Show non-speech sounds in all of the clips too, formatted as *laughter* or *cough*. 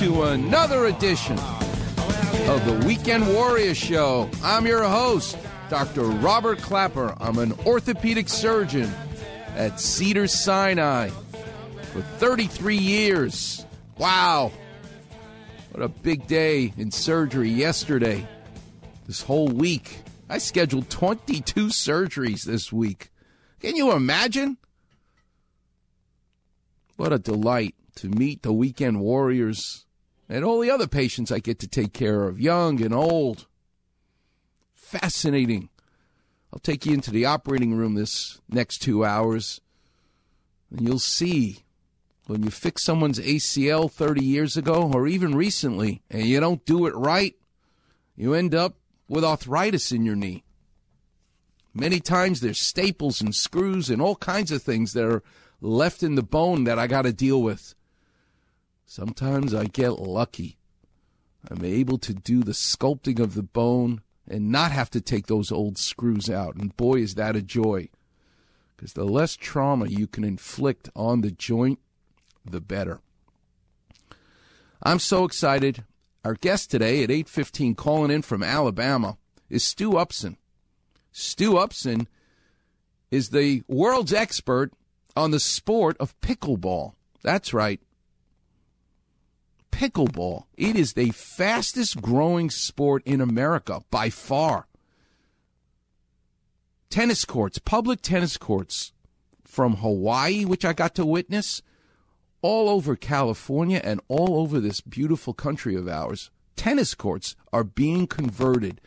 to another edition of the Weekend Warrior Show. I'm your host, Dr. Robert Clapper. I'm an orthopedic surgeon at Cedar Sinai for 33 years. Wow. What a big day in surgery yesterday. This whole week. I scheduled 22 surgeries this week. Can you imagine? What a delight to meet the weekend warriors and all the other patients I get to take care of, young and old. Fascinating. I'll take you into the operating room this next two hours, and you'll see when you fix someone's ACL 30 years ago or even recently, and you don't do it right, you end up with arthritis in your knee. Many times there's staples and screws and all kinds of things that are left in the bone that I got to deal with. Sometimes I get lucky. I'm able to do the sculpting of the bone and not have to take those old screws out. And boy, is that a joy. Because the less trauma you can inflict on the joint, the better. I'm so excited. Our guest today at 8:15 calling in from Alabama is Stu Upson. Stu Upson is the world's expert on the sport of pickleball. That's right. Pickleball. It is the fastest growing sport in America by far. Tennis courts, public tennis courts from Hawaii, which I got to witness, all over California and all over this beautiful country of ours. Tennis courts are being converted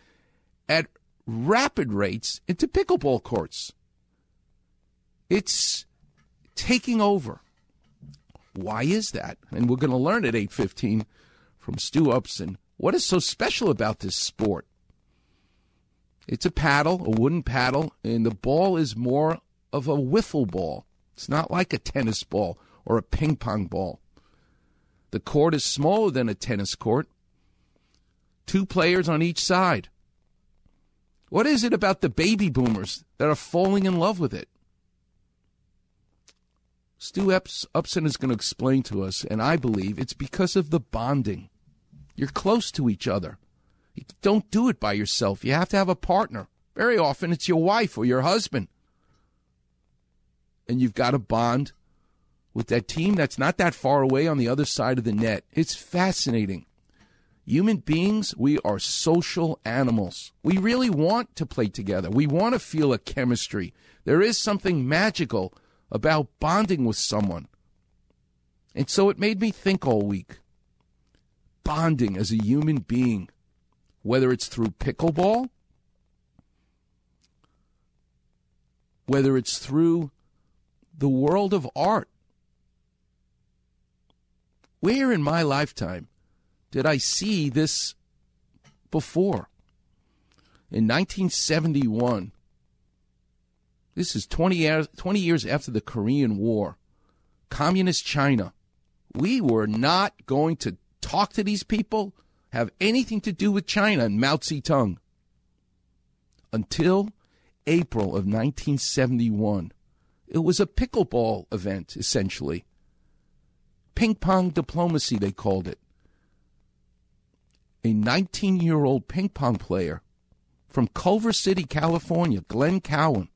at rapid rates into pickleball courts. It's taking over. Why is that? And we're going to learn at 8:15 from Stu Upson what is so special about this sport. It's a paddle, a wooden paddle, and the ball is more of a wiffle ball. It's not like a tennis ball or a ping pong ball. The court is smaller than a tennis court. Two players on each side. What is it about the baby boomers that are falling in love with it? Stu Ups- Upson is going to explain to us, and I believe it's because of the bonding. You're close to each other. You don't do it by yourself. You have to have a partner. Very often it's your wife or your husband. And you've got to bond with that team that's not that far away on the other side of the net. It's fascinating. Human beings, we are social animals. We really want to play together. We want to feel a chemistry. There is something magical about bonding with someone. And so it made me think all week. Bonding as a human being, whether it's through pickleball, whether it's through the world of art. Where in my lifetime did I see this before? In 1971, this is 20 years, 20 years after the Korean War, Communist China. We were not going to talk to these people, have anything to do with China and Mao Zedong until April of 1971. It was a pickleball event, essentially. Ping pong diplomacy, they called it. A 19 year old ping pong player from Culver City, California, Glenn Cowan,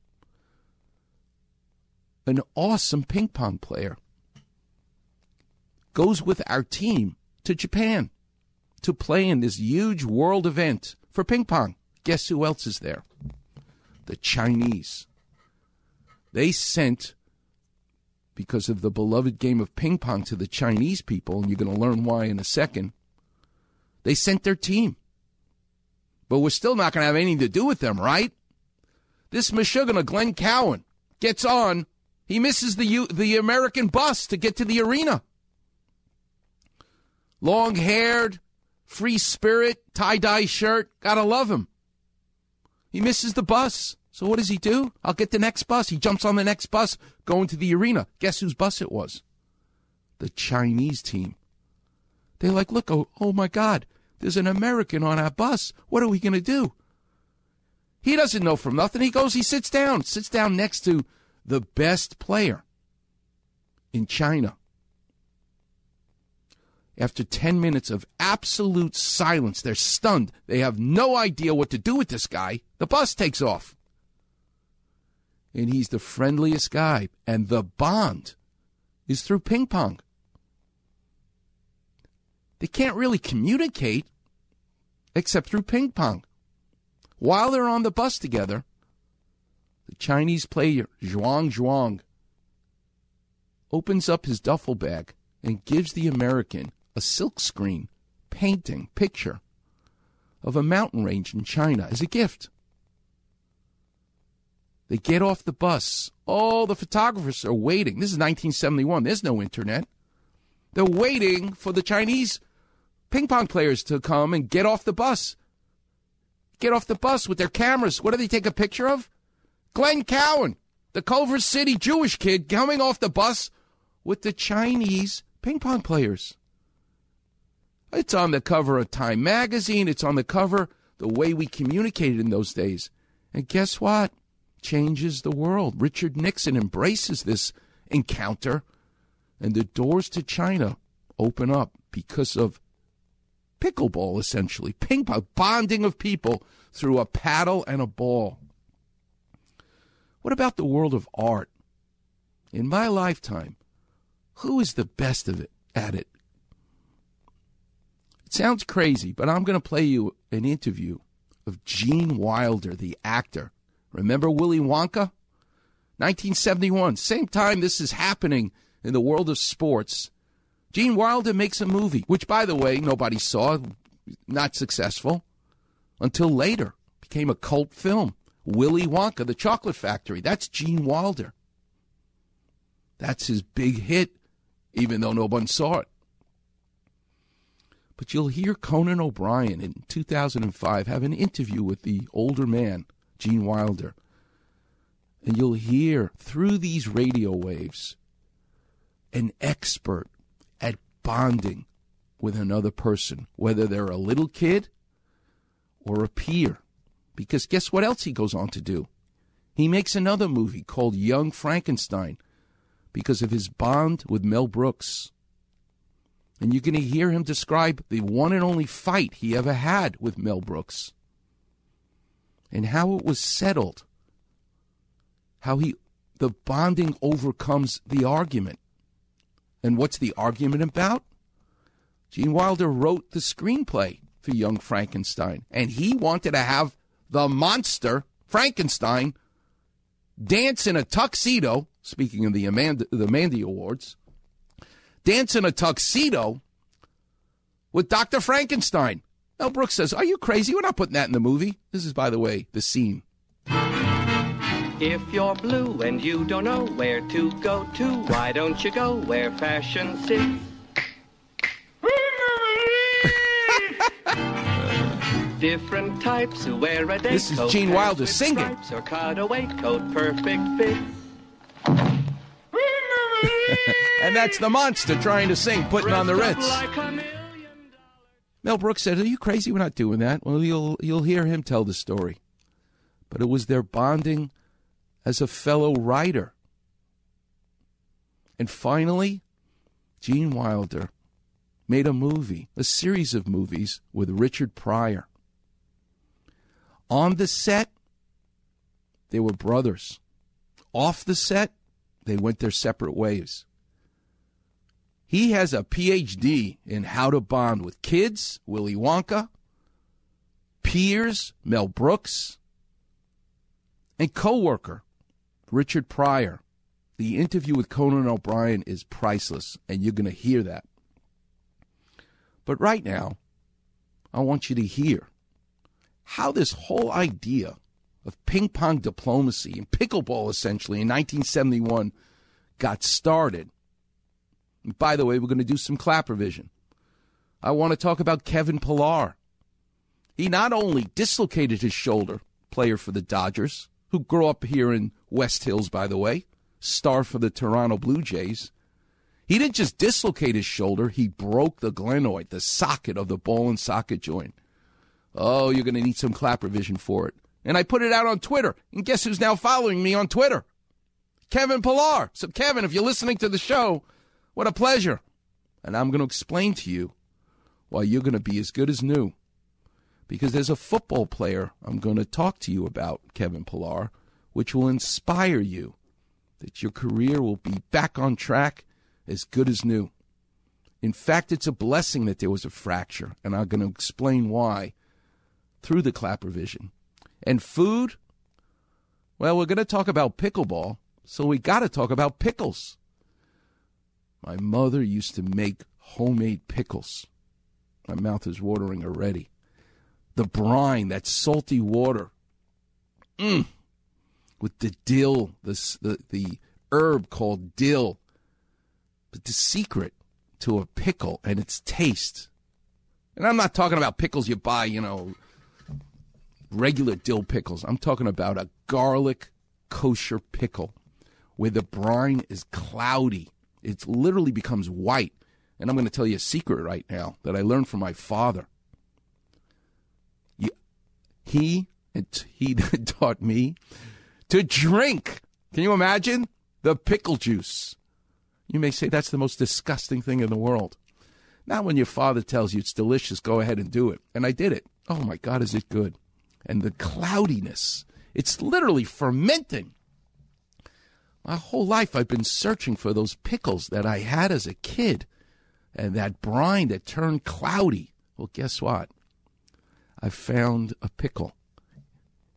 an awesome ping pong player, goes with our team to Japan to play in this huge world event for ping pong. Guess who else is there? The Chinese. They sent, because of the beloved game of ping pong to the Chinese people, and you're going to learn why in a second, they sent their team. But we're still not going to have anything to do with them, right? This Meshuggah, Glenn Cowan, gets on. He misses the the American bus to get to the arena. Long haired, free spirit, tie dye shirt. Gotta love him. He misses the bus. So what does he do? I'll get the next bus. He jumps on the next bus going to the arena. Guess whose bus it was? The Chinese team. They're like, look, oh, oh my God, there's an American on our bus. What are we going to do? He doesn't know from nothing. He goes, he sits down, sits down next to the best player in China. After 10 minutes of absolute silence, they're stunned. They have no idea what to do with this guy. The bus takes off. And he's the friendliest guy. And the bond is through ping pong. They can't really communicate except through ping pong. While they're on the bus together, the Chinese player, Zhuang Zhuang, opens up his duffel bag and gives the American a silkscreen painting picture of a mountain range in China as a gift. They get off the bus. All the photographers are waiting. This is 1971. There's no internet. They're waiting for the Chinese ping pong players to come and get off the bus. Get off the bus with their cameras. What do they take a picture of? Glenn Cowan, the Culver City Jewish kid, coming off the bus with the Chinese ping pong players. It's on the cover of Time magazine. It's on the cover the way we communicated in those days. And guess what? Changes the world. Richard Nixon embraces this encounter, and the doors to China open up because of pickleball, essentially. Ping pong, bonding of people through a paddle and a ball. What about the world of art? In my lifetime, who is the best of it at it? It sounds crazy, but I'm going to play you an interview of Gene Wilder, the actor. Remember Willy Wonka? 1971, same time this is happening in the world of sports. Gene Wilder makes a movie, which, by the way, nobody saw, not successful, until later. Became a cult film. Willy Wonka, the Chocolate Factory. That's Gene Wilder. That's his big hit, even though no one saw it. But you'll hear Conan O'Brien in 2005 have an interview with the older man, Gene Wilder. And you'll hear through these radio waves an expert at bonding with another person, whether they're a little kid or a peer. Because guess what else he goes on to do? He makes another movie called Young Frankenstein because of his bond with Mel Brooks. And you're going to hear him describe the one and only fight he ever had with Mel Brooks and how it was settled. How he the bonding overcomes the argument. And what's the argument about? Gene Wilder wrote the screenplay for Young Frankenstein, and he wanted to have the monster Frankenstein dance in a tuxedo. Speaking of the Amanda, the Mandy Awards, dance in a tuxedo with Dr. Frankenstein. Mel Brooks says, Are you crazy? We're not putting that in the movie. This is, by the way, the scene. If you're blue and you don't know where to go to, why don't you go where fashion sits? Different types who wear a day This is Gene Wilder singing. Or cutaway coat, perfect fits. *laughs* and that's the monster trying to sing, putting on the Ritz. Mel Brooks said, "Are you crazy? We're not doing that." Well, you'll you'll hear him tell the story. But it was their bonding as a fellow writer. And finally, Gene Wilder made a movie, a series of movies with Richard Pryor. On the set, they were brothers. Off the set, they went their separate ways. He has a PhD in how to bond with kids, Willy Wonka, peers, Mel Brooks, and coworker, Richard Pryor. The interview with Conan O'Brien is priceless, and you're going to hear that. But right now, I want you to hear how this whole idea of ping pong diplomacy and pickleball essentially in 1971 got started. And by the way, we're going to do some clapper vision. I want to talk about Kevin Pillar. He not only dislocated his shoulder, player for the Dodgers, who grew up here in West Hills, by the way, star for the Toronto Blue Jays. He didn't just dislocate his shoulder, he broke the glenoid, the socket of the ball and socket joint. Oh, you're going to need some clapper vision for it. And I put it out on Twitter. And guess who's now following me on Twitter? Kevin Pillar. So, Kevin, if you're listening to the show, what a pleasure. And I'm going to explain to you why you're going to be as good as new. Because there's a football player I'm going to talk to you about, Kevin Pillar, which will inspire you that your career will be back on track as good as new. In fact, it's a blessing that there was a fracture, and I'm going to explain why through the clapper vision. And food, well, we're going to talk about pickleball, so we got to talk about pickles. My mother used to make homemade pickles. My mouth is watering already. The brine, that salty water. Mmm with the dill, the, the, the herb called dill. But the secret to a pickle and its taste, and I'm not talking about pickles you buy, you know, regular dill pickles. I'm talking about a garlic kosher pickle where the brine is cloudy. It literally becomes white. And I'm going to tell you a secret right now that I learned from my father. he he *laughs* taught me to drink. Can you imagine? The pickle juice. You may say that's the most disgusting thing in the world. Now, when your father tells you it's delicious, go ahead and do it. And I did it. Oh my God, is it good? And the cloudiness, it's literally fermenting. My whole life I've been searching for those pickles that I had as a kid and that brine that turned cloudy. Well, guess what? I found a pickle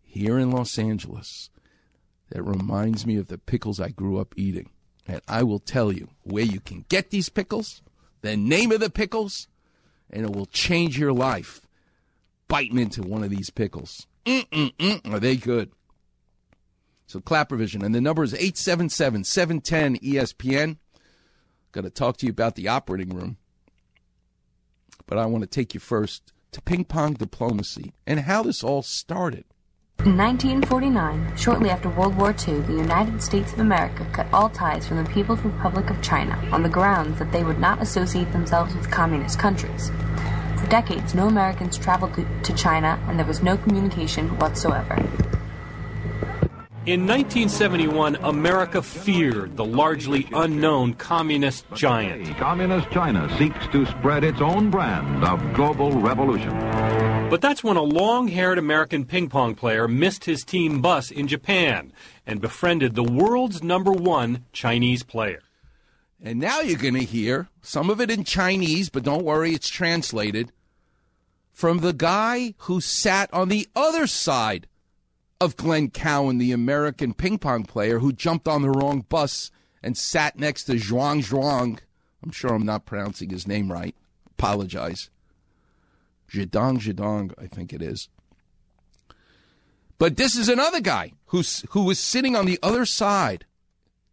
here in Los Angeles that reminds me of the pickles I grew up eating. And I will tell you where you can get these pickles, the name of the pickles, and it will change your life. Biting into one of these pickles. Mm-mm-mm, are they good? So clapper vision. And the number is 877 710 ESPN. Got to talk to you about the operating room. But I want to take you first to ping pong diplomacy and how this all started. In 1949, shortly after World War II, the United States of America cut all ties from the People's Republic of China on the grounds that they would not associate themselves with communist countries. For decades, no Americans traveled to China and there was no communication whatsoever. In 1971, America feared the largely unknown communist giant. Communist China seeks to spread its own brand of global revolution. But that's when a long haired American ping pong player missed his team bus in Japan and befriended the world's number one Chinese player. And now you're going to hear some of it in Chinese, but don't worry, it's translated from the guy who sat on the other side of Glenn Cowan, the American ping pong player who jumped on the wrong bus and sat next to Zhuang Zhuang. I'm sure I'm not pronouncing his name right. Apologize. Zhidong Zhidong, I think it is. But this is another guy who's who was sitting on the other side,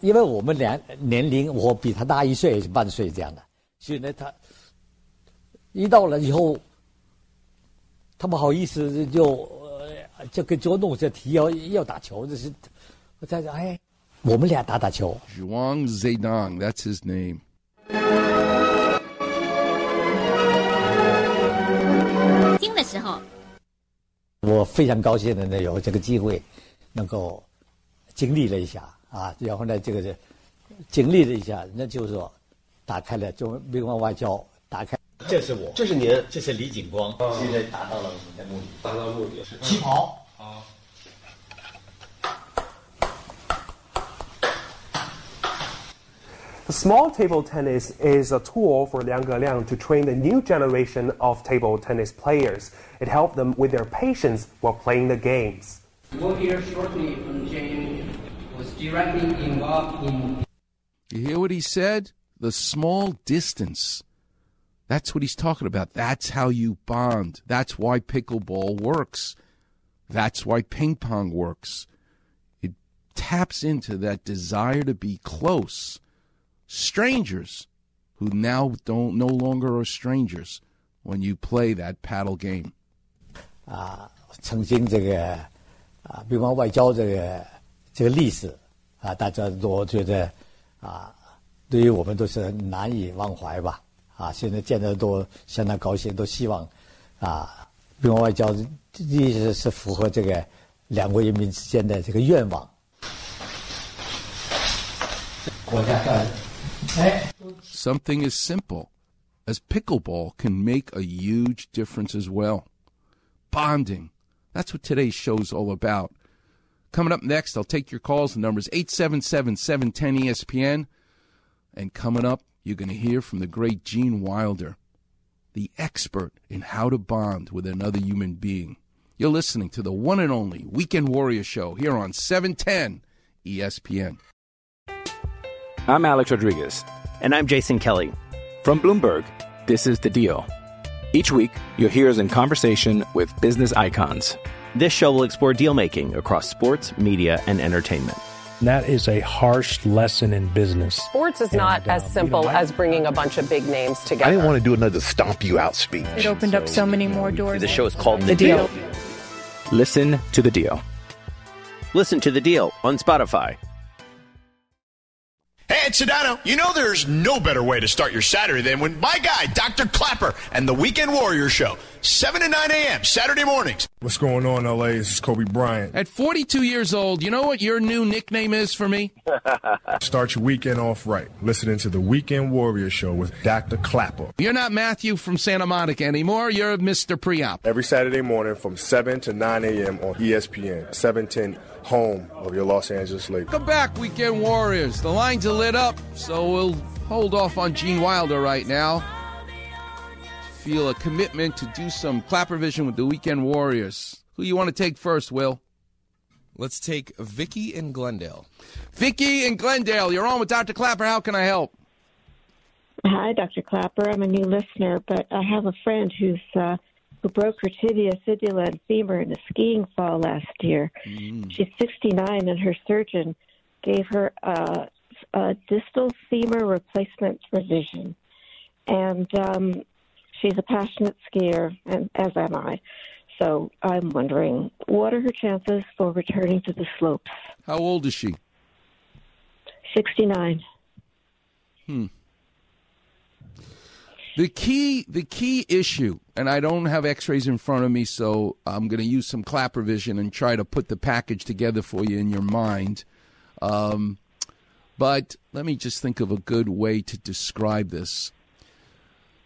因为我们年年龄，我比他大一岁半岁这样的，所以呢，他一到了以后，他不好意思就就跟捉弄这提要要打球，这是我在想，哎，我们俩打打球。Zhuang Zedong, that's his name. 听的时候，我非常高兴的呢，有这个机会能够经历了一下啊，然后呢，这个是经历了一下，那就是说打开了中乒乓外交，打开。这是我，这是您，这是李景光，现在达到了我们的目的，达到目的。起跑。 The small table tennis is a tool for Liang Geliang to train the new generation of table tennis players. It helped them with their patience while playing the games. We'll hear shortly from Jane was directly involved in You hear what he said? The small distance. That's what he's talking about. That's how you bond. That's why pickleball works. That's why ping pong works. It taps into that desire to be close. Strangers who now don't no longer are strangers when you play that paddle game. 啊，曾经这个啊，乒乓外交这个这个历史 啊，大家都觉得啊，对于我们都是难以忘怀吧。啊，现在见得都相当高兴，都希望啊，乒乓外交一直是符合这个两国人民之间的这个愿望。国家干，哎。Something as simple as pickleball can make a huge difference as well. Bonding. That's what today's show's all about. Coming up next, I'll take your calls. The number's 877 710 ESPN. And coming up, you're going to hear from the great Gene Wilder, the expert in how to bond with another human being. You're listening to the one and only Weekend Warrior Show here on 710 ESPN. I'm Alex Rodriguez. And I'm Jason Kelly. From Bloomberg, this is The Deal. Each week, you'll hear us in conversation with business icons. This show will explore deal making across sports, media, and entertainment. That is a harsh lesson in business. Sports is not And, uh, as you simple know, I- as bringing a bunch of big names together. I didn't want to do another stomp you out speech. It opened up so many more doors. The show is called The The, Deal. Listen to The Deal. Listen to The Deal on Spotify. Hey, it's Sedano. You know there's no better way to start your Saturday than when my guy, Dr. Clapper, and the Weekend Warrior Show, 7 to 9 a.m., Saturday mornings. What's going on, LA? This is Kobe Bryant. At 42 years old, you know what your new nickname is for me? *laughs* Start your weekend off right. Listening to the Weekend Warrior Show with Dr. Clapper. You're not Matthew from Santa Monica anymore. You're Mr. Preop. Every Saturday morning from 7 to 9 a.m. on ESPN, 710, home of your Los Angeles Lakers. Come back, Weekend Warriors. The lines are lit up, so we'll hold off on Gene Wilder right now. Feel a commitment to do some clapper vision with the Weekend Warriors. Who you want to take first, Will? Let's take Vicky in Glendale. Vicky in Glendale, you're on with Dr. Clapper. How can I help? Hi, Dr. Clapper. I'm a new listener, but I have a friend who's uh, who broke her tibia, fibula, and femur in a skiing fall last year. She's 69, and her surgeon gave her a, a distal femur replacement revision. And um, she's a passionate skier, and as am I. So I'm wondering, what are her chances for returning to the slopes? How old is she? 69. Hmm. The key, the key issue, and I don't have X-rays in front of me, so I'm going to use some clapper vision and try to put the package together for you in your mind. Um, but let me just think of a good way to describe this.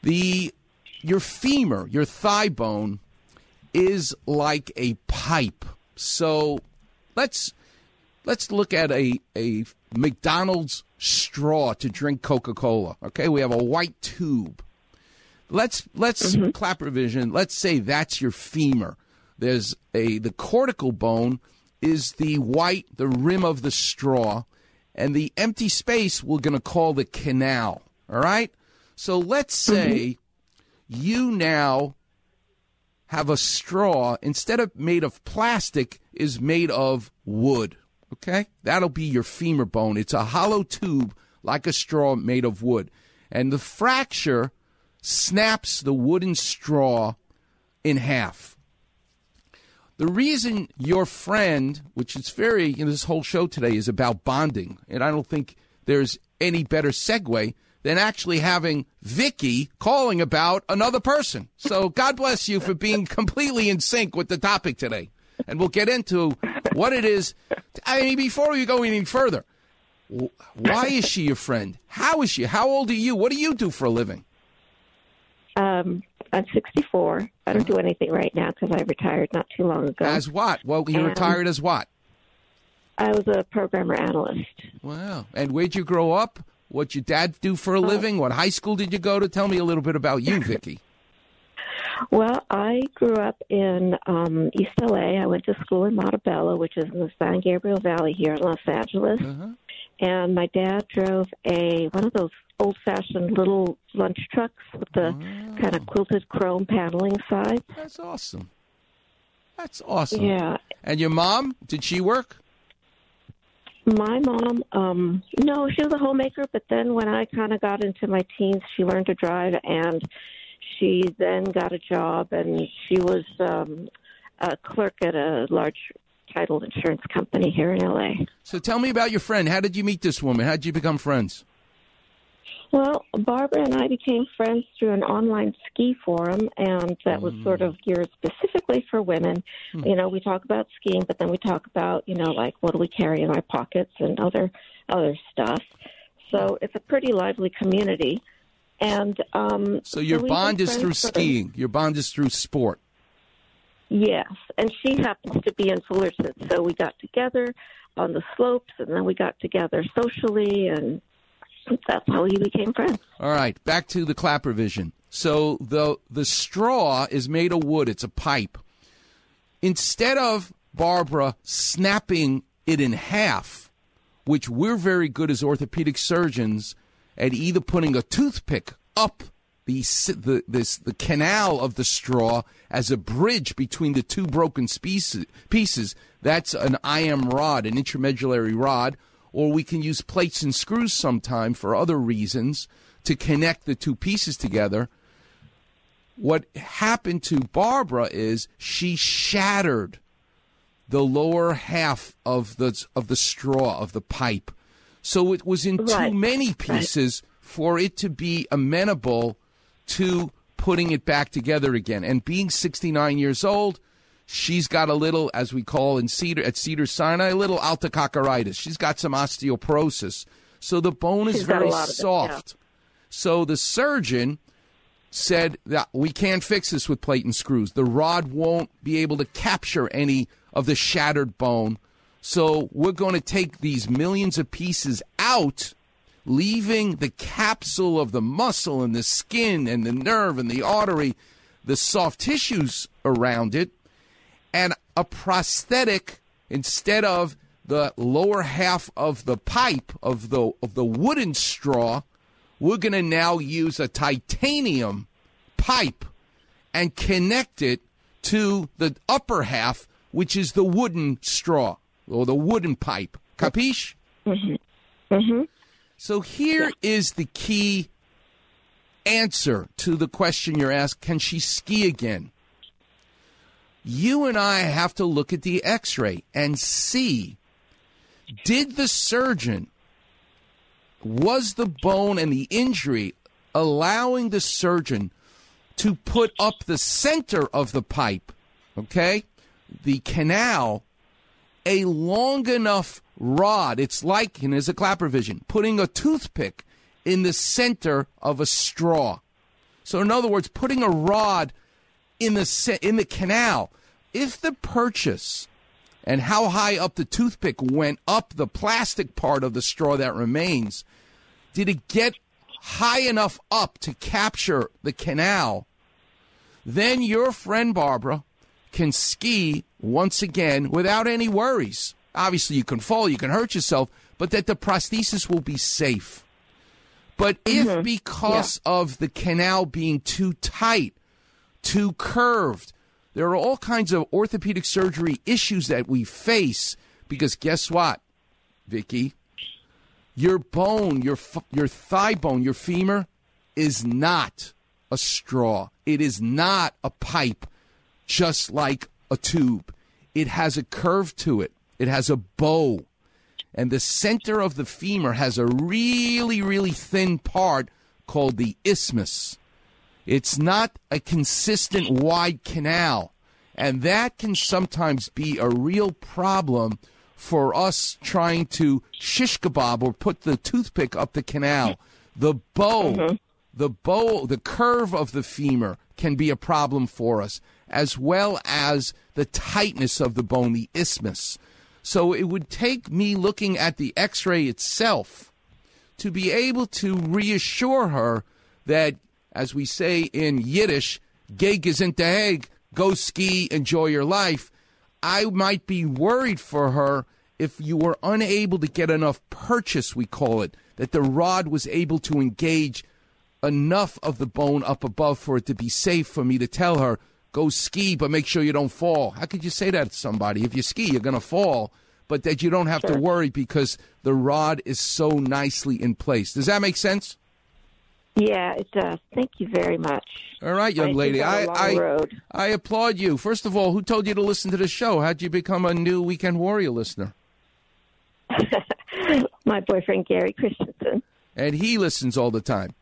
The your femur, your thigh bone, is like a pipe. So let's let's look at a a McDonald's straw to drink Coca-Cola. Okay, we have a white tube. Let's let's mm-hmm. clapper vision. Let's say that's your femur. There's a the cortical bone is the white, the rim of the straw, and the empty space we're going to call the canal. All right. So let's mm-hmm. say you now have a straw instead of made of plastic is made of wood. Okay? That'll be your femur bone. It's a hollow tube like a straw made of wood. And the fracture snaps the wooden straw in half. The reason your friend, which is very, you know, this whole show today is about bonding, and I don't think there's any better segue than actually having Vicky calling about another person. So God bless you for being completely in sync with the topic today. And we'll get into what it is. I mean, before we go any further, why is she your friend? How is she? How old are you? What do you do for a living? Um, I'm 64. I don't do anything right now because I retired not too long ago. As what? Well, you And- retired as what? I was a programmer analyst. Wow. And where'd you grow up? What your dad do for a living? What high school did you go to? Tell me a little bit about you, *laughs* Vicky. Well, I grew up in um, East LA. I went to school in Montebello, which is in the San Gabriel Valley here in Los Angeles. And my dad drove a one of those old-fashioned little lunch trucks with the kind of quilted chrome paneling sides. That's awesome. That's awesome. Yeah. And your mom? Did she work? My mom, um, no, she was a homemaker, but then when I kind of got into my teens, she learned to drive and she then got a job and she was um, a clerk at a large title insurance company here in LA. So tell me about your friend. How did you meet this woman? How did you become friends? Well, Barbara and I became friends through an online ski forum, and that was sort mm. of geared specifically for women. Hmm. You know, we talk about skiing, but then we talk about, you know, like what do we carry in our pockets and other other stuff. So hmm. it's a pretty lively community. And um, So your we've bond is through skiing. Your bond is through sport. Yes, and she happens to be in Fullerton, so we got together on the slopes, and then we got together socially, and that's how we became friends. All right, back to the clapper vision. So the the straw is made of wood. It's a pipe. Instead of Barbara snapping it in half, which we're very good as orthopedic surgeons at either putting a toothpick up the the this the canal of the straw as a bridge between the two broken pieces. Pieces that's an IM rod, an intramedullary rod, or we can use plates and screws sometime for other reasons to connect the two pieces together. What happened to Barbara is she shattered the lower half of the of the straw of the pipe. So it was in Right. too many pieces for it to be amenable to putting it back together again. And being 69 years old, she's got a little, as we call in Cedar at Cedar Sinai, a little altococcaritis. She's got some osteoporosis. So the bone is She's very of it, yeah. soft. So the surgeon said that we can't fix this with plate and screws. The rod won't be able to capture any of the shattered bone. So we're going to take these millions of pieces out, leaving the capsule of the muscle and the skin and the nerve and the artery, the soft tissues around it, and a prosthetic instead of the lower half of the pipe of the of the wooden straw we're going to now use a titanium pipe and connect it to the upper half, which is the wooden straw or the wooden pipe. Capiche? Mm-hmm. Mm-hmm. So here is the key answer to the question you're asked can she ski again? You and I have to look at the x ray and see did the surgeon was the bone and the injury allowing the surgeon to put up the center of the pipe, okay, the canal, a long enough rod? It's like, and there's a clapper vision, putting a toothpick in the center of a straw. So, in other words, putting a rod in the in the canal. If the purchase and how high up the toothpick went up the plastic part of the straw that remains, did it get high enough up to capture the canal? Then your friend Barbara can ski once again without any worries. Obviously, you can fall, you can hurt yourself, but that the prosthesis will be safe. But if mm-hmm. because of the canal being too tight, too curved, there are all kinds of orthopedic surgery issues that we face because guess what, Vicky? Your bone, your your thigh bone, your femur is not a straw. It is not a pipe just like a tube. it has a curve to it. It has a bow. And the center of the femur has a really, really thin part called the isthmus. It's not a consistent wide canal. And that can sometimes be a real problem for us trying to shish kebab or put the toothpick up the canal. The bow, uh-huh. the bow, the curve of the femur can be a problem for us, as well as the tightness of the bone, the isthmus. So it would take me looking at the x ray itself to be able to reassure her that, as we say in Yiddish, geg is in Hague, go ski, enjoy your life. I might be worried for her if you were unable to get enough purchase, we call it, that the rod was able to engage enough of the bone up above for it to be safe for me to tell her, go ski, but make sure you don't fall. How could you say that to somebody? If you ski, you're going to fall, but that you don't have to worry because the rod is so nicely in place. Does that make sense? Yeah, it does. Thank you very much. All right, young I lady. I long I, applaud you. First of all, who told you to listen to the show? How'd you become a new Weekend Warrior listener? *laughs* My boyfriend Gary Christensen. And he listens all the time.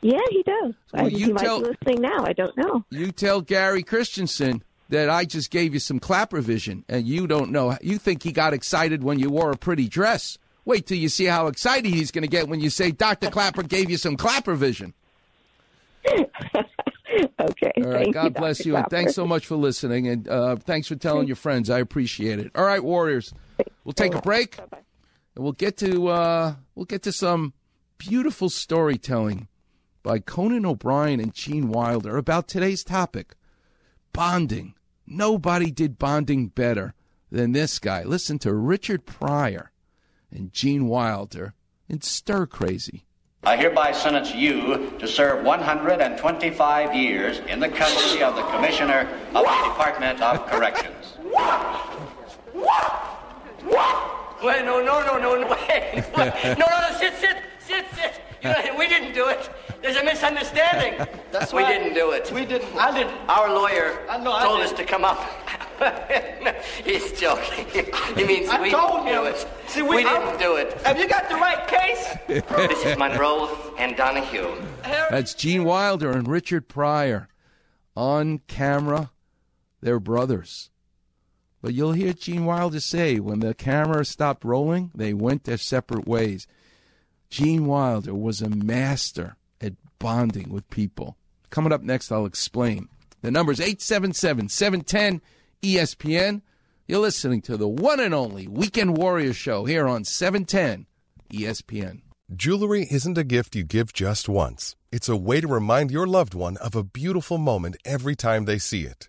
Yeah, he does. Well, I, you he might tell- be listening now. I don't know. You tell Gary Christensen that I just gave you some clapper vision, and you don't know. You think he got excited when you wore a pretty dress. Wait till you see how excited he's going to get when you say Dr. Clapper gave you some clapper vision. *laughs* okay. All right. God you, bless Dr. you, and thanks so much for listening, and uh, thanks for telling your friends. I appreciate it. All right, Warriors. We'll take a break, and we'll get to uh, we'll get to some beautiful storytelling by Conan O'Brien and Gene Wilder about today's topic: bonding. Nobody did bonding better than this guy. Listen to Richard Pryor and Gene Wilder in Stir Crazy. I hereby sentence you to serve 125 years in the custody of the Commissioner of the Department of Corrections. What? What? What? Wait, no, no, no, no, no, wait. wait. *laughs* No, no, no, sit, sit, sit, sit. You know, we didn't do it. There's a misunderstanding. That's we right. didn't do it. We didn't. I didn't. Our lawyer I know I told did. us to come up. *laughs* He's joking. *laughs* He means I we told didn't you. do it. See, we, we- didn't do it. Have you got the right case? *laughs* this is Monroe and Donahue. That's Gene Wilder and Richard Pryor. On camera, they're brothers. But you'll hear Gene Wilder say when the camera stopped rolling, they went their separate ways. Gene Wilder was a master at bonding with people. Coming up next, I'll explain. The number's 877 710 ESPN. You're listening to the one and only Weekend Warrior Show here on E 710 ESPN. Jewelry isn't a gift you give just once. It's a way to remind your loved one of a beautiful moment every time they see it.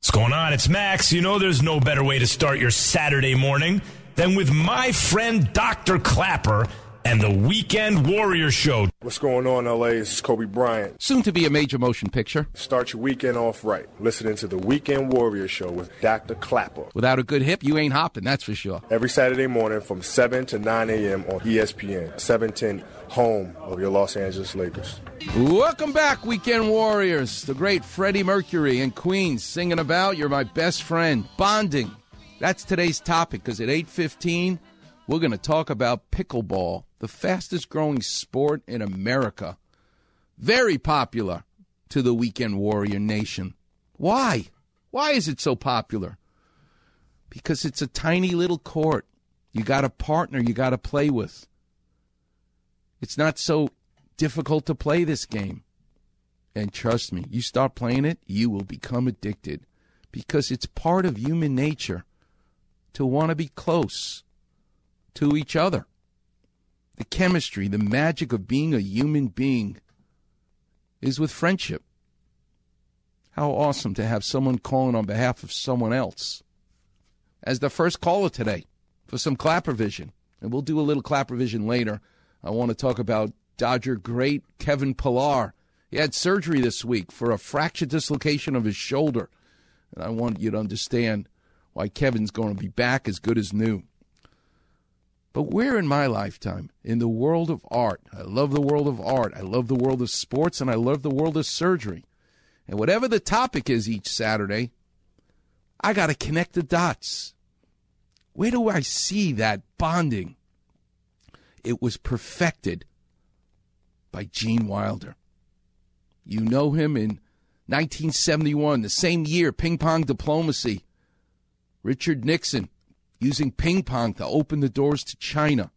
What's going on? It's Max. You know there's no better way to start your Saturday morning than with my friend Dr. Clapper and the Weekend Warrior Show. What's going on, LA? This is Kobe Bryant. Soon to be a major motion picture. Start your weekend off right. Listening to the Weekend Warrior Show with Dr. Clapper. Without a good hip, you ain't hopping, that's for sure. Every Saturday morning from 7 to 9 a.m. on ESPN, 710, home of your Los Angeles Lakers. Welcome back, Weekend Warriors. The great Freddie Mercury and Queens singing about You're My Best Friend. Bonding. That's today's topic because at 8.15, we're going to talk about pickleball, the fastest growing sport in America. Very popular to the Weekend Warrior Nation. Why? Why is it so popular? Because it's a tiny little court. You got a partner you got to play with. It's not so difficult to play this game. And trust me, you start playing it, you will become addicted because it's part of human nature to want to be close to each other. The chemistry, the magic of being a human being is with friendship. How awesome to have someone calling on behalf of someone else. As the first caller today for some clapper vision. And we'll do a little clapper vision later. I want to talk about Dodger great Kevin Pillar. He had surgery this week for a fracture dislocation of his shoulder. And I want you to understand why Kevin's going to be back as good as new. But where in my lifetime, in the world of art, I love the world of art, I love the world of sports, and I love the world of surgery. And whatever the topic is each Saturday, I got to connect the dots. Where do I see that bonding? It was perfected by Gene Wilder. You know him in 1971, the same year, ping pong diplomacy. Richard Nixon using ping pong to open the doors to China.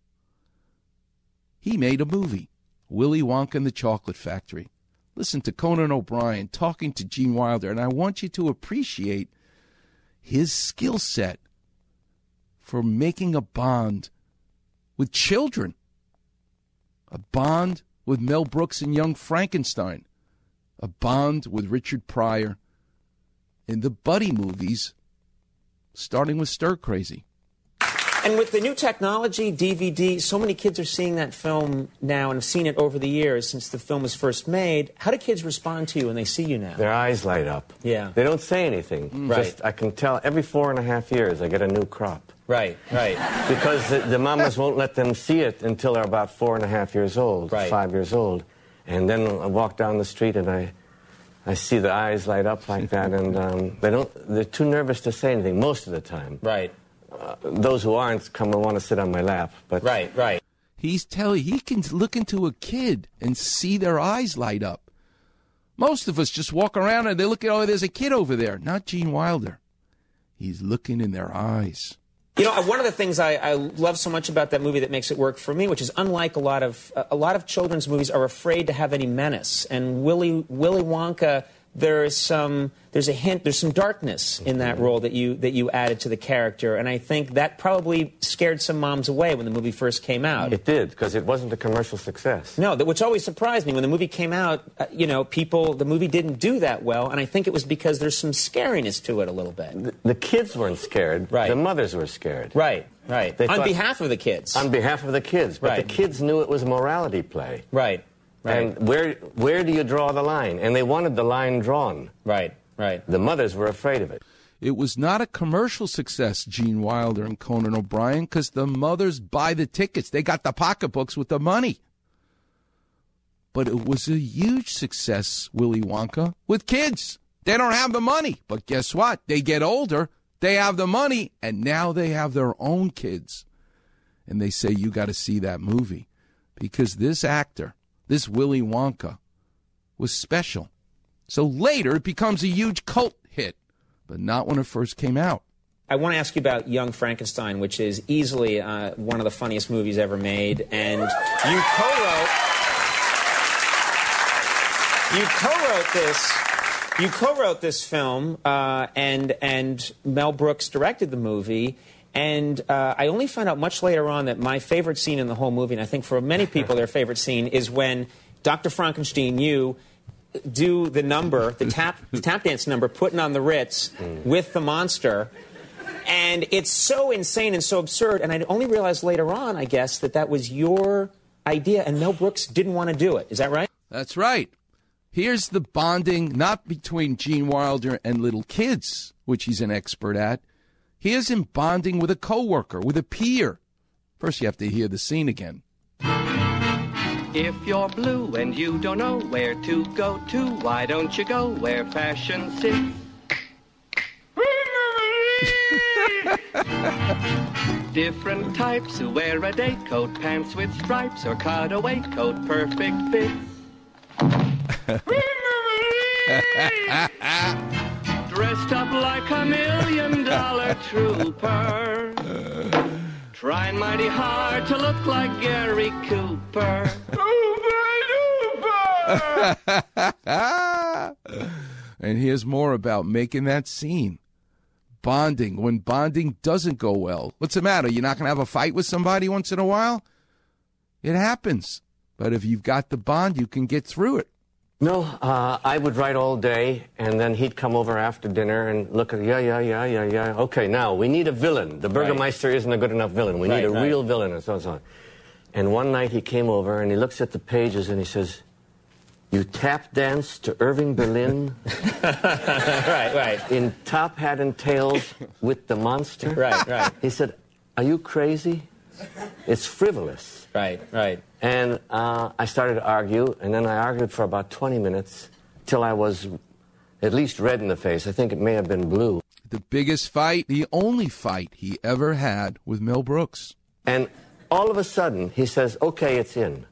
He made a movie, Willy Wonka and the Chocolate Factory. Listen to Conan O'Brien talking to Gene Wilder, and I want you to appreciate his skill set for making a bond with children, a bond with Mel Brooks and Young Frankenstein, a bond with Richard Pryor in the buddy movies, starting with Stir Crazy. And with the new technology, DVD, so many kids are seeing that film now and have seen it over the years since the film was first made. How do kids respond to you when they see you now? Their eyes light up. Yeah. They don't say anything. Mm. Right. Just, I can tell every four and a half years I get a new crop. Right, right. Because the, the mamas won't let them see it until they're about four and a half years old, Right. five years old. And then I walk down the street and I, I see the eyes light up like that, and um, they don't. They're too nervous to say anything most of the time. Right. Uh, those who aren't come and want to sit on my lap. But right, right. He's telling he can look into a kid and see their eyes light up. Most of us just walk around and they look at oh, there's a kid over there. Not Gene Wilder. He's looking in their eyes. You know, one of the things I, I love so much about that movie that makes it work for me, which is unlike a lot of a lot of children's movies, are afraid to have any menace. And Willy Willy Wonka, there is some there's a hint, there's some darkness in that role that you that you added to the character, and I think that probably scared some moms away when the movie first came out. It did because it wasn't a commercial success. No, that, which always surprised me when the movie came out. Uh, you know, people the movie didn't do that well, and I think it was because there's some scariness to it a little bit. The, the kids weren't scared. Right. The mothers were scared. Right, right. They On thought- behalf of the kids. On behalf of the kids, but Right. the kids knew it was a morality play. Right. Right. And where where do you draw the line? And they wanted the line drawn. Right. Right. The mothers were afraid of it. It was not a commercial success, Gene Wilder and Conan O'Brien, because the mothers buy the tickets. They got the pocketbooks with the money. But it was a huge success, Willy Wonka, with kids. They don't have the money. But guess what? They get older, they have the money, and now they have their own kids. And they say, You got to see that movie. Because this actor, this Willy Wonka, was special. So later it becomes a huge cult hit, but not when it first came out. I want to ask you about Young Frankenstein, which is easily uh, one of the funniest movies ever made, and you co-wrote. You co-wrote this. You co-wrote this film, uh, and and Mel Brooks directed the movie. And uh, I only found out much later on that my favorite scene in the whole movie, and I think for many people their favorite scene, is when Dr. Frankenstein, you do the number, the tap, the tap dance number, putting on the Ritz with the monster. And it's so insane and so absurd. And I only realized later on, I guess, that that was your idea, and Mel Brooks didn't want to do it. Is that right? That's right. Here's the bonding not between Gene Wilder and little kids, which he's an expert at. Here's him bonding with a coworker, with a peer. First, you have to hear the scene again. If you're blue and you don't know where to go to, why don't you go where fashion sits? *laughs* Different types who wear a day coat, pants with stripes, or cutaway coat, perfect fits. *laughs* Dressed up like a million *laughs* dollar trooper. Trying mighty hard to look like Gary Cooper. *laughs* and here's more about making that scene. Bonding when bonding doesn't go well. What's the matter? You're not going to have a fight with somebody once in a while? It happens. But if you've got the bond, you can get through it. No, uh, I would write all day, and then he'd come over after dinner and look at, yeah, yeah, yeah, yeah, yeah. Okay, now we need a villain. The Burgermeister isn't a good enough villain. We Right, need a right. real villain, and so on and so on. And one night he came over and he looks at the pages and he says, You tap dance to Irving Berlin *laughs* right, right. in Top Hat and Tails with the monster? Right, right. He said, Are you crazy? It's frivolous. Right, right. And uh, I started to argue, and then I argued for about 20 minutes till I was at least red in the face. I think it may have been blue. The biggest fight, the only fight he ever had with Mel Brooks. And all of a sudden, he says, Okay, it's in.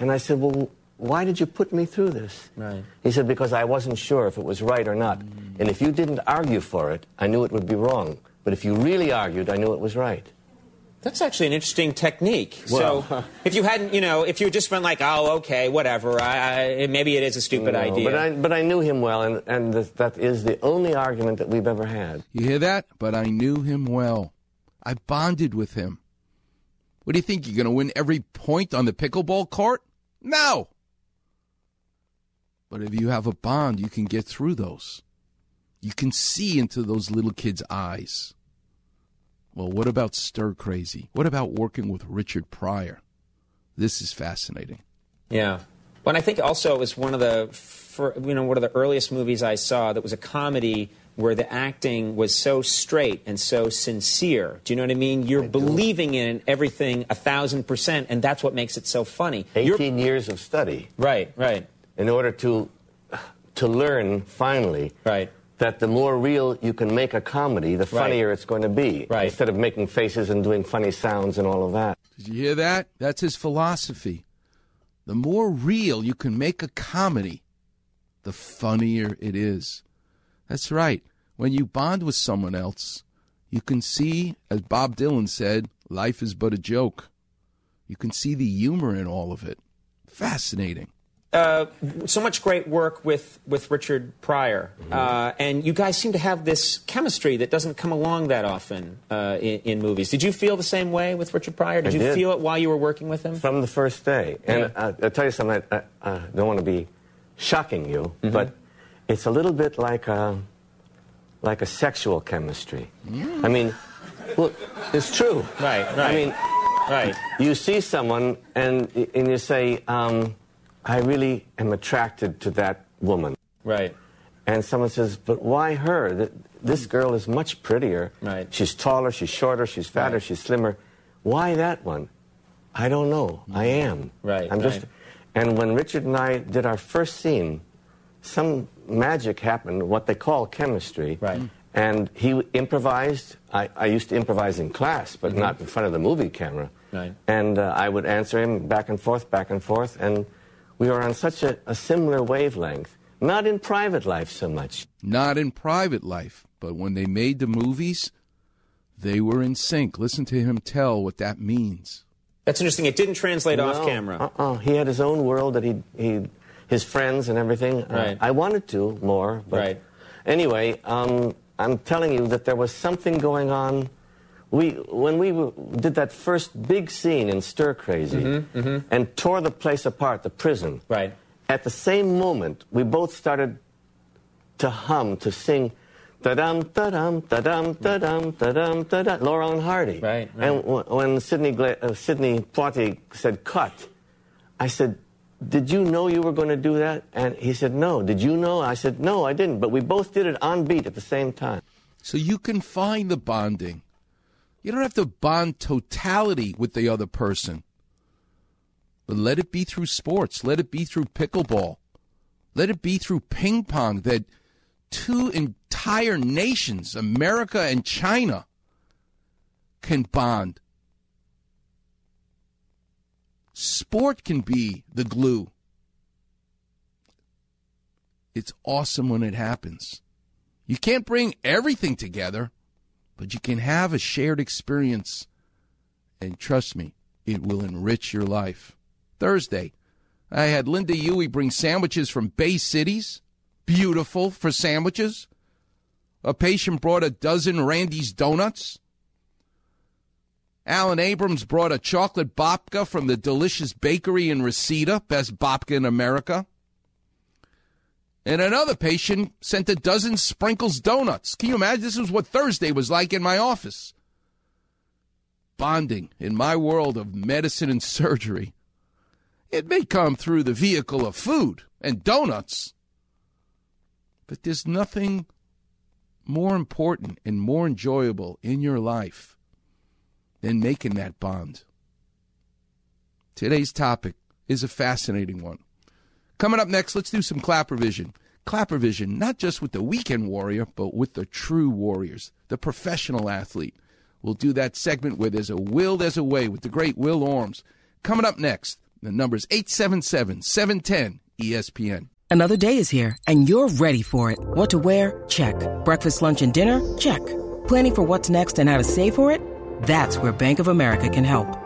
And I said, Well, why did you put me through this? Right. He said, Because I wasn't sure if it was right or not. And if you didn't argue for it, I knew it would be wrong. But if you really argued, I knew it was right. That's actually an interesting technique. Well- so, if you hadn't, you know, if you had just been like, oh, okay, whatever, I, I, maybe it is a stupid No, idea. But I, but I knew him well, and, and th- that is the only argument that we've ever had. You hear that? But I knew him well. I bonded with him. What do you think? You're going to win every point on the pickleball court? No. But if you have a bond, you can get through those. You can see into those little kids' eyes. Well, what about Stir Crazy? What about working with Richard Pryor? This is fascinating. Yeah. Well, and I think also it was one of the, fir- you know, one of the earliest movies I saw that was a comedy where the acting was so straight and so sincere. Do you know what I mean? You're believing in everything a thousand percent, and that's what makes it so funny. 18 years of study. Right, right. In order to to learn finally right. That the more real you can make a comedy, the funnier it's going to be. Right. Instead of making faces and doing funny sounds and all of that. Did you hear that? That's his philosophy. The more real you can make a comedy, the funnier it is. That's right. When you bond with someone else, you can see, as Bob Dylan said, life is but a joke. You can see the humor in all of it. Fascinating. Uh, so much great work with, with Richard Pryor. Mm-hmm. Uh, and you guys seem to have this chemistry that doesn't come along that often uh, in, in movies. Did you feel the same way with Richard Pryor? Did I you did. feel it while you were working with him? From the first day. And Yeah. uh, I'll tell you something, I, I, I don't want to be shocking you, Mm-hmm. but it's a little bit like a, like a sexual chemistry. I mean, look, it's true. Right, right. I mean, right. you see someone and, and you say, um, I really am attracted to that woman. Right. And someone says, but why her? This girl is much prettier. Right. She's taller, she's shorter, she's fatter, Right. she's slimmer. Why that one? I don't know. I am. Right, I'm just. right. And when Richard and I did our first scene, some magic happened, what they call chemistry. Right. And he improvised. I, I used to improvise in class, but not in front of the movie camera. Mm-hmm. Right. And uh, I would answer him back and forth, back and forth. And we were on such a, a similar wavelength. Not in private life so much. Not in private life, but when they made the movies, they were in sync. Listen to him tell what that means. That's interesting. It didn't translate off camera. Uh-uh. He had his own world that he, he his friends and everything. Uh, Right. I wanted to more, but Right. anyway, um, I'm telling you that there was something going on. We when we did that first big scene in Stir Crazy Mm-hmm, and tore the place apart, the prison. Right. At the same moment, we both started to hum, to sing. Da-dum, da-dum, da-dum, da-dum, da-dum, da-dum, Laurel and Hardy. Right, right. And w- when Sidney, Gla- uh, Sidney Poitier said, cut, I said, did you know you were going to do that? And he said, no. Did you know? I said, no, I didn't. But we both did it on beat at the same time. So you can find the bonding. You don't have to bond totality with the other person. But let it be through sports. Let it be through pickleball. Let it be through ping pong that two entire nations, America and China, can bond. Sport can be the glue. It's awesome when it happens. You can't bring everything together, but you can have a shared experience. And trust me, it will enrich your life. Thursday, I had Linda Huey bring sandwiches from Bay Cities. Beautiful for sandwiches. A patient brought a dozen Randy's donuts. Alan Abrams brought a chocolate babka from the delicious bakery in Reseda, best babka in America. And another patient sent a dozen sprinkles donuts. Can you imagine? This is what Thursday was like in my office. Bonding in my world of medicine and surgery. It may come through the vehicle of food and donuts, but there's nothing more important and more enjoyable in your life than making that bond. Today's topic is a fascinating one. Coming up next, let's do some Clapper Vision. Clapper Vision, not just with the weekend warrior, but with the true warriors, the professional athlete. We'll do that segment where there's a will, there's a way with the great Will Orms. Coming up next, the number's 877 710 ESPN. Another day is here, and you're ready for it. What to wear? Check. Breakfast, lunch, and dinner? Check. Planning for what's next and how to save for it? That's where Bank of America can help.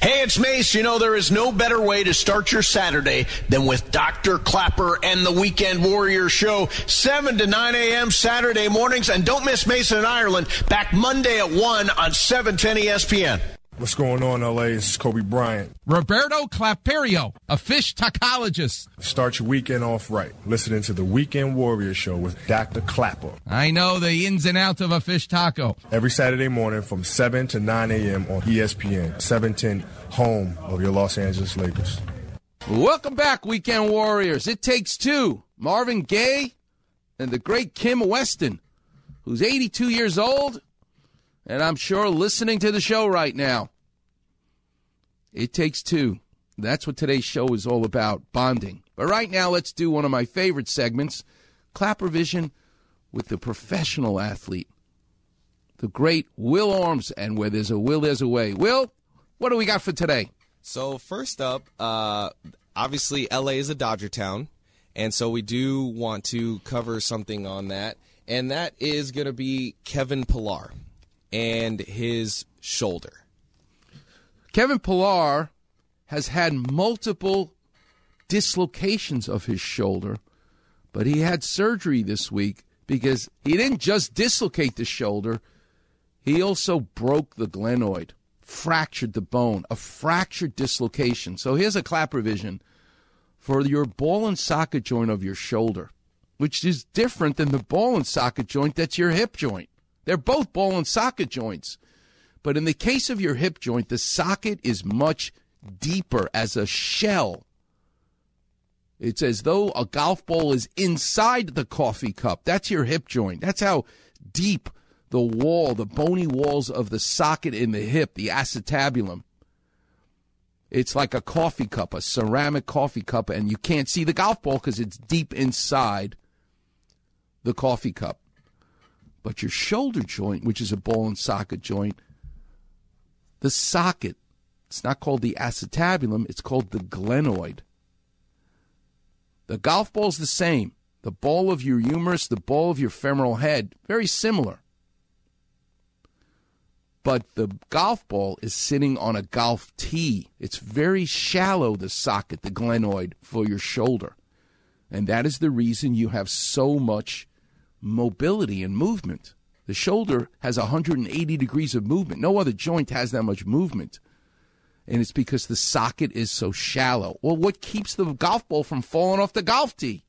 Hey, it's Mace. You know, there is no better way to start your Saturday than with Dr. Clapper and the Weekend Warrior Show, 7 to 9 a.m. Saturday mornings. And don't miss Mason in Ireland, back Monday at 1 on 710 ESPN. What's going on, LA? This is Kobe Bryant. Roberto Claperio, a fish tacologist. Start your weekend off right. Listening to the Weekend Warrior Show with Dr. Clapper. I know the ins and outs of a fish taco. Every Saturday morning from 7 to 9 a.m. on ESPN, 710, home of your Los Angeles Lakers. Welcome back, Weekend Warriors. It takes two. Marvin Gaye and the great Kim Weston, who's 82 years old, and I'm sure listening to the show right now. It takes two. That's what today's show is all about bonding. But right now, let's do one of my favorite segments Clapper Vision with the professional athlete, the great Will Arms. And where there's a will, there's a way. Will, what do we got for today? So first up, uh, obviously LA is a Dodger town, and so we do want to cover something on that, and that is going to be Kevin Pillar and his shoulder. Kevin Pillar has had multiple dislocations of his shoulder, but he had surgery this week because he didn't just dislocate the shoulder, he also broke the glenoid, fractured the bone, a fractured dislocation. So here's a clapper vision for your ball and socket joint of your shoulder, which is different than the ball and socket joint that's your hip joint. They're both ball and socket joints. But in the case of your hip joint, the socket is much deeper as a shell. It's as though a golf ball is inside the coffee cup. That's your hip joint. That's how deep the wall, the bony walls of the socket in the hip, the acetabulum. It's like a coffee cup, a ceramic coffee cup, and you can't see the golf ball because it's deep inside the coffee cup. But your shoulder joint, which is a ball and socket joint, the socket, it's not called the acetabulum, it's called the glenoid. The golf ball's the same. The ball of your humerus, the ball of your femoral head, very similar. But the golf ball is sitting on a golf tee. It's very shallow, the socket, the glenoid, for your shoulder. And that is the reason you have so much mobility and movement. The shoulder has 180 degrees of movement. No other joint has that much movement. And it's because the socket is so shallow. Well, what keeps the golf ball from falling off the golf tee?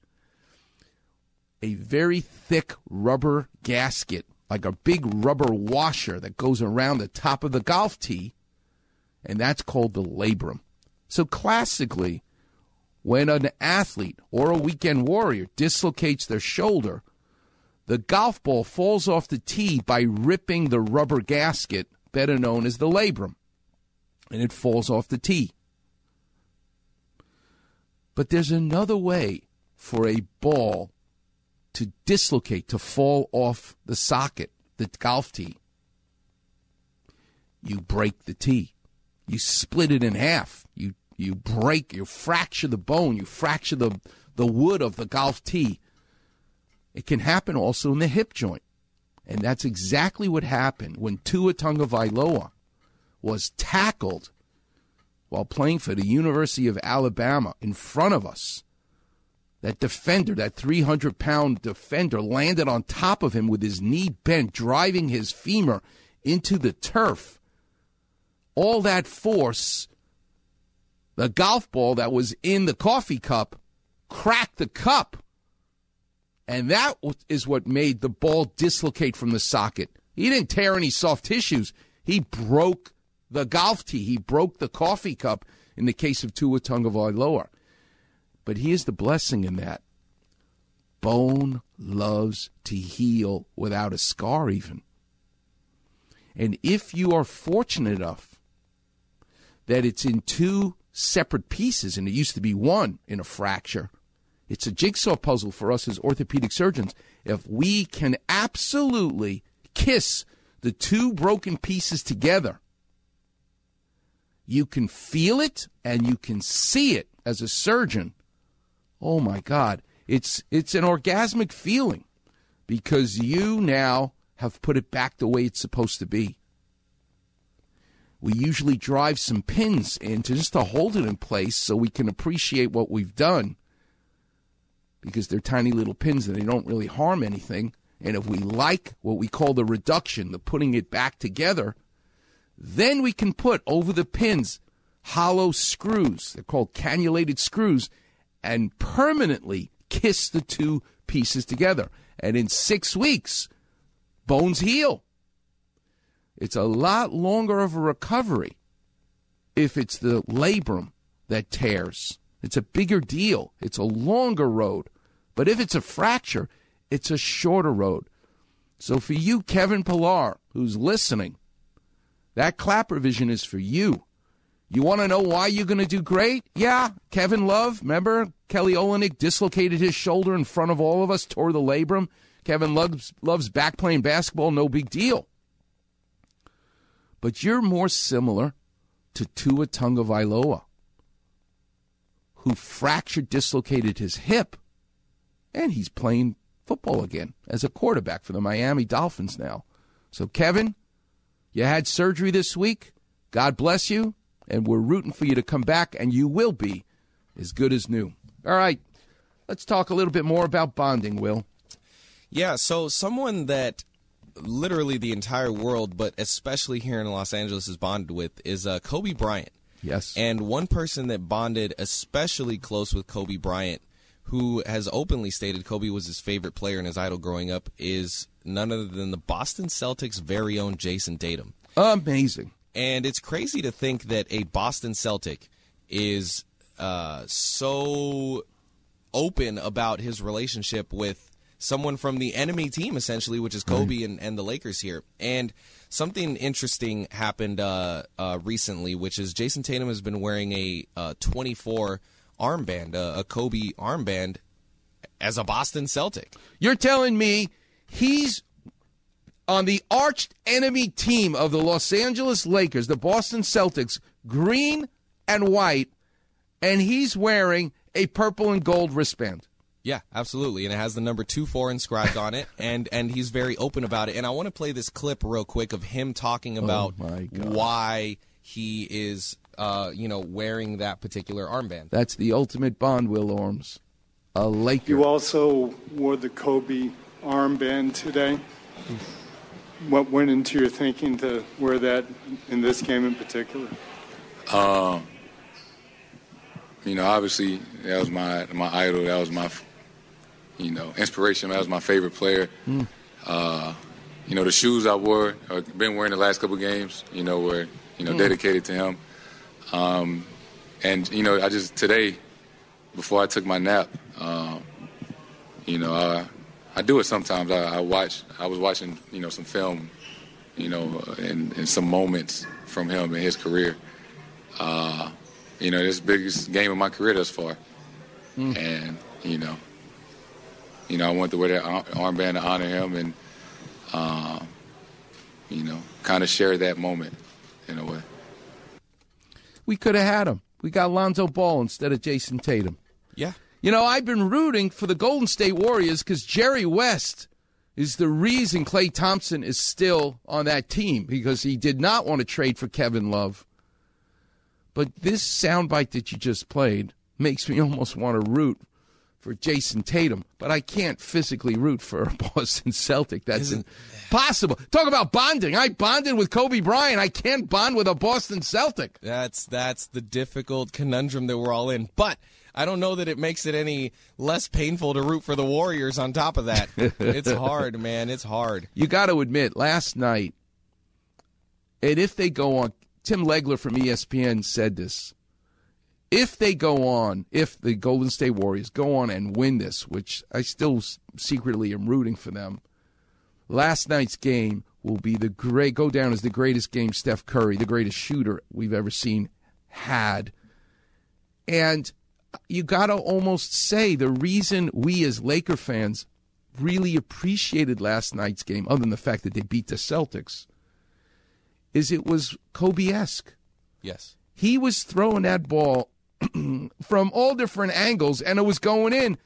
A very thick rubber gasket, like a big rubber washer that goes around the top of the golf tee, and that's called the labrum. So, classically, when an athlete or a weekend warrior dislocates their shoulder, the golf ball falls off the tee by ripping the rubber gasket, better known as the labrum, and it falls off the tee. But there's another way for a ball to dislocate, to fall off the socket, the golf tee. you break the tee. You split it in half. You you break, you fracture the bone, you fracture the the wood of the golf tee. It can happen also in the hip joint. And that's exactly what happened when Tua Tagovailoa was tackled while playing for the University of Alabama in front of us. That defender, that 300 pound defender, landed on top of him with his knee bent, driving his femur into the turf. All that force, the golf ball that was in the coffee cup, cracked the cup. And that is what made the ball dislocate from the socket. He didn't tear any soft tissues. He broke the golf tee. He broke the coffee cup in the case of Tua Tagovailoa. But here's the blessing in that. Bone loves to heal without a scar, even. And if you are fortunate enough that it's in two separate pieces, and it used to be one in a fracture, it's a jigsaw puzzle for us as orthopedic surgeons. If we can absolutely kiss the two broken pieces together, you can feel it and you can see it as a surgeon. Oh my God. It's it's an orgasmic feeling because you now have put it back the way it's supposed to be. We usually drive some pins in to just to hold it in place so we can appreciate what we've done because they're tiny little pins and they don't really harm anything. And if we like what we call the reduction, the putting it back together, then we can put over the pins hollow screws. They're called cannulated screws and permanently kiss the two pieces together. And in six weeks, bones heal. It's a lot longer of a recovery if it's the labrum that tears. It's a bigger deal. It's a longer road. But if it's a fracture, it's a shorter road. So for you, Kevin Pillar, who's listening, that clapper vision is for you. You want to know why you're going to do great? Yeah, Kevin Love, remember Kelly Olynyk dislocated his shoulder in front of all of us, tore the labrum. Kevin loves, loves back playing basketball, no big deal. But you're more similar to Tua Tagovailoa, who fractured, dislocated his hip, and he's playing football again as a quarterback for the Miami Dolphins now. So, Kevin, you had surgery this week. God bless you, and we're rooting for you to come back, and you will be as good as new. All right, let's talk a little bit more about bonding, Will. Yeah, so someone that literally the entire world, but especially here in Los Angeles, is bonded with is uh, Kobe Bryant. Yes. And one person that bonded especially close with Kobe Bryant, who has openly stated Kobe was his favorite player and his idol growing up, is none other than the Boston Celtics' very own Jayson Tatum. Amazing. And it's crazy to think that a Boston Celtic is uh, so open about his relationship with someone from the enemy team, essentially, which is Kobe and, and the Lakers here. And something interesting happened uh, uh, recently, which is Jayson Tatum has been wearing a uh, 24 armband, a Kobe armband, as a Boston Celtic. You're telling me he's on the arch enemy team of the Los Angeles Lakers, the Boston Celtics, green and white, and he's wearing a purple and gold wristband. Yeah, absolutely, and it has the number two four inscribed on it, *laughs* and and he's very open about it. And I want to play this clip real quick of him talking about why he is, uh, you know, wearing that particular armband. That's the ultimate bond, Will Orms. A Laker. You also wore the Kobe armband today. What went into your thinking to wear that in this game in particular? Um, you know, obviously that was my my idol. That was my, you know, inspiration. That was my favorite player. Mm. Uh, you know, the shoes I wore, or been wearing the last couple games. You know, were you know Mm. dedicated to him. Um, and you know, I just today, before I took my nap, um, you know, I, I do it sometimes. I, I watch. I was watching, you know, some film, you know, and, and some moments from him in his career. Uh, you know, this biggest game of my career thus far, and you know, you know, I wanted to wear that ar- armband to honor him and, uh, you know, kind of share that moment. in a way. We could have had him. We got Lonzo Ball instead of Jayson Tatum. Yeah. You know, I've been rooting for the Golden State Warriors because Jerry West is the reason Klay Thompson is still on that team because he did not want to trade for Kevin Love. But this soundbite that you just played makes me *laughs* almost want to root for Jayson Tatum, but I can't physically root for a *laughs* Boston Celtic. That's impossible. Talk about bonding. I bonded with Kobe Bryant. I can't bond with a Boston Celtic. That's that's the difficult conundrum that we're all in. But I don't know that it makes it any less painful to root for the Warriors on top of that. *laughs* it's hard, man. It's hard. You got to admit, last night, and if they go on, Tim Legler from ESPN said this. If they go on, if the Golden State Warriors go on and win this, which I still secretly am rooting for them, last night's game will be the great go down as the greatest game Steph Curry, the greatest shooter we've ever seen, had. And uh, you got to almost say the reason we as Laker fans really appreciated last night's game, other than the fact that they beat the Celtics, is it was Kobe esque. Yes. He was throwing that ball *clears throat* from all different angles and it was going in.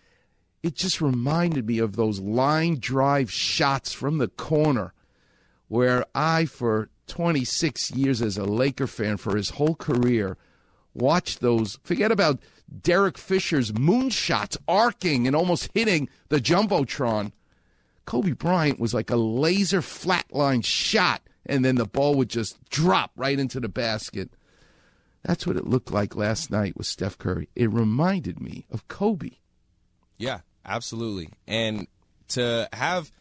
It just reminded me of those line drive shots from the corner where I, for 26 years as a Laker fan, for his whole career, watched those. Forget about Derek Fisher's moonshots arcing and almost hitting the Jumbotron. Kobe Bryant was like a laser flatline shot, and then the ball would just drop right into the basket. That's what it looked like last night with Steph Curry. It reminded me of Kobe. Yeah, absolutely. And to have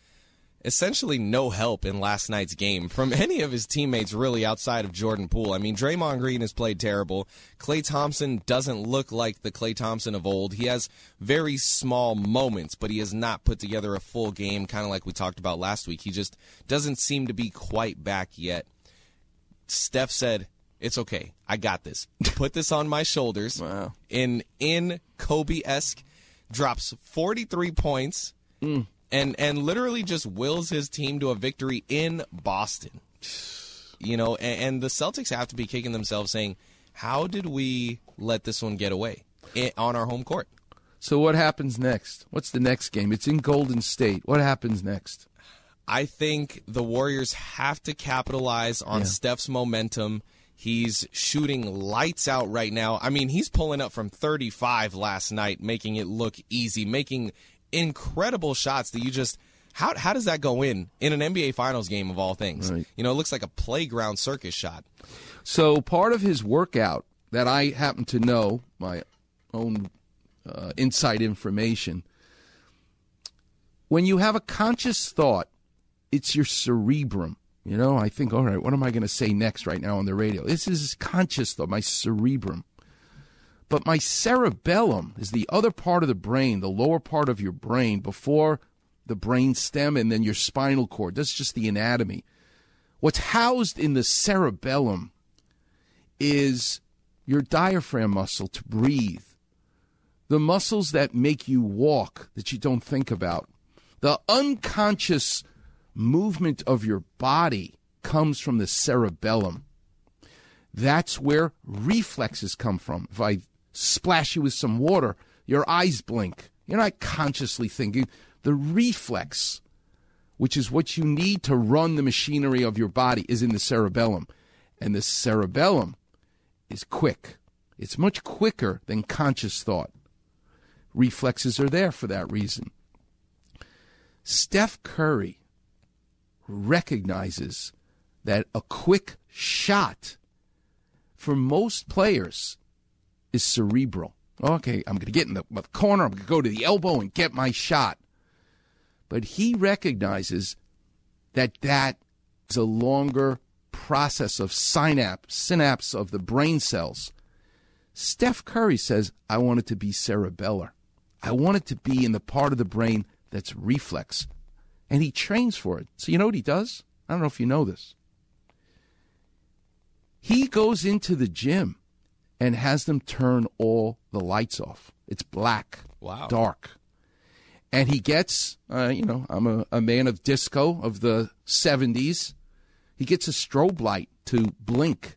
essentially no help in last night's game from *laughs* any of his teammates really outside of Jordan Poole. I mean, Draymond Green has played terrible. Klay Thompson doesn't look like the Klay Thompson of old. He has very small moments, but he has not put together a full game, kind of like we talked about last week. He just doesn't seem to be quite back yet. Steph said, "It's okay. I got this. Put this on my shoulders." Wow. In in Kobe esque, drops forty three points, mm. and and literally just wills his team to a victory in Boston. You know, and, and the Celtics have to be kicking themselves, saying, "How did we let this one get away i on our home court?" So what happens next? What's the next game? It's in Golden State. What happens next? I think the Warriors have to capitalize on Yeah. Steph's momentum. He's shooting lights out right now. I mean, he's pulling up from 35 last night, making it look easy, making incredible shots that you just how how does that go in in an NBA Finals game of all things? Right. You know, it looks like a playground circus shot. So part of his workout that I happen to know, my own uh, inside information, when you have a conscious thought, it's your cerebrum. You know, I think, all right, what am I going to say next right now on the radio? This is conscious though, my cerebrum. But my cerebellum is the other part of the brain, the lower part of your brain before the brain stem and then your spinal cord. That's just the anatomy. What's housed in the cerebellum is your diaphragm muscle to breathe, the muscles that make you walk that you don't think about. The unconscious movement of your body comes from the cerebellum. That's where reflexes come from. If I splash you with some water, your eyes blink. You're not consciously thinking. The reflex, which is what you need to run the machinery of your body, is in the cerebellum. And the cerebellum is quick. It's much quicker than conscious thought. Reflexes are there for that reason. Steph Curry recognizes that a quick shot for most players is cerebral. Okay, I'm going to get in the, corner, I'm going to go to the elbow and get my shot. But he recognizes that that is a longer process of synapse, synapse of the brain cells. Steph Curry says, I want it to be cerebellar. I want it to be in the part of the brain that's reflex. And he trains for it. So you know what he does? I don't know if you know this. He goes into the gym and has them turn all the lights off. It's black, Wow. dark. And he gets, uh, you know, I'm a, a man of disco of the 70s. He gets a strobe light to blink.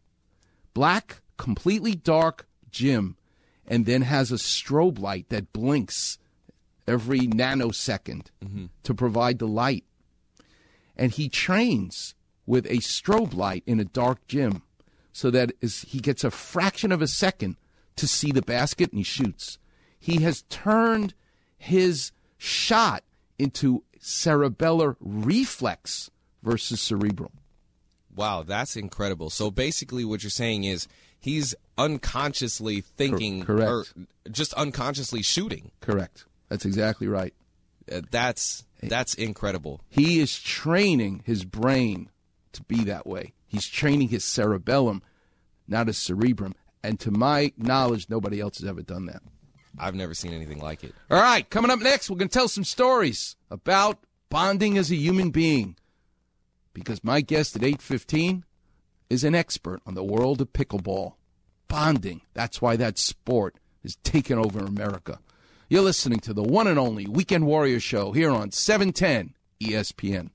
Black, completely dark gym, and then has a strobe light that blinks every nanosecond mm-hmm. to provide the light. And he trains with a strobe light in a dark gym so that is, he gets a fraction of a second to see the basket and he shoots. He has turned his shot into cerebellar reflex versus cerebral. Wow, that's incredible. So basically, what you're saying is he's unconsciously thinking, correct. or just unconsciously shooting. Correct. That's exactly right. Uh, that's that's incredible. He is training his brain to be that way. He's training his cerebellum, not his cerebrum. And to my knowledge, nobody else has ever done that. I've never seen anything like it. All right, coming up next, we're going to tell some stories about bonding as a human being. Because my guest at 8:15 is an expert on the world of pickleball. Bonding. That's why that sport is taking over America. You're listening to the one and only Weekend Warrior show here on E 710 ESPN.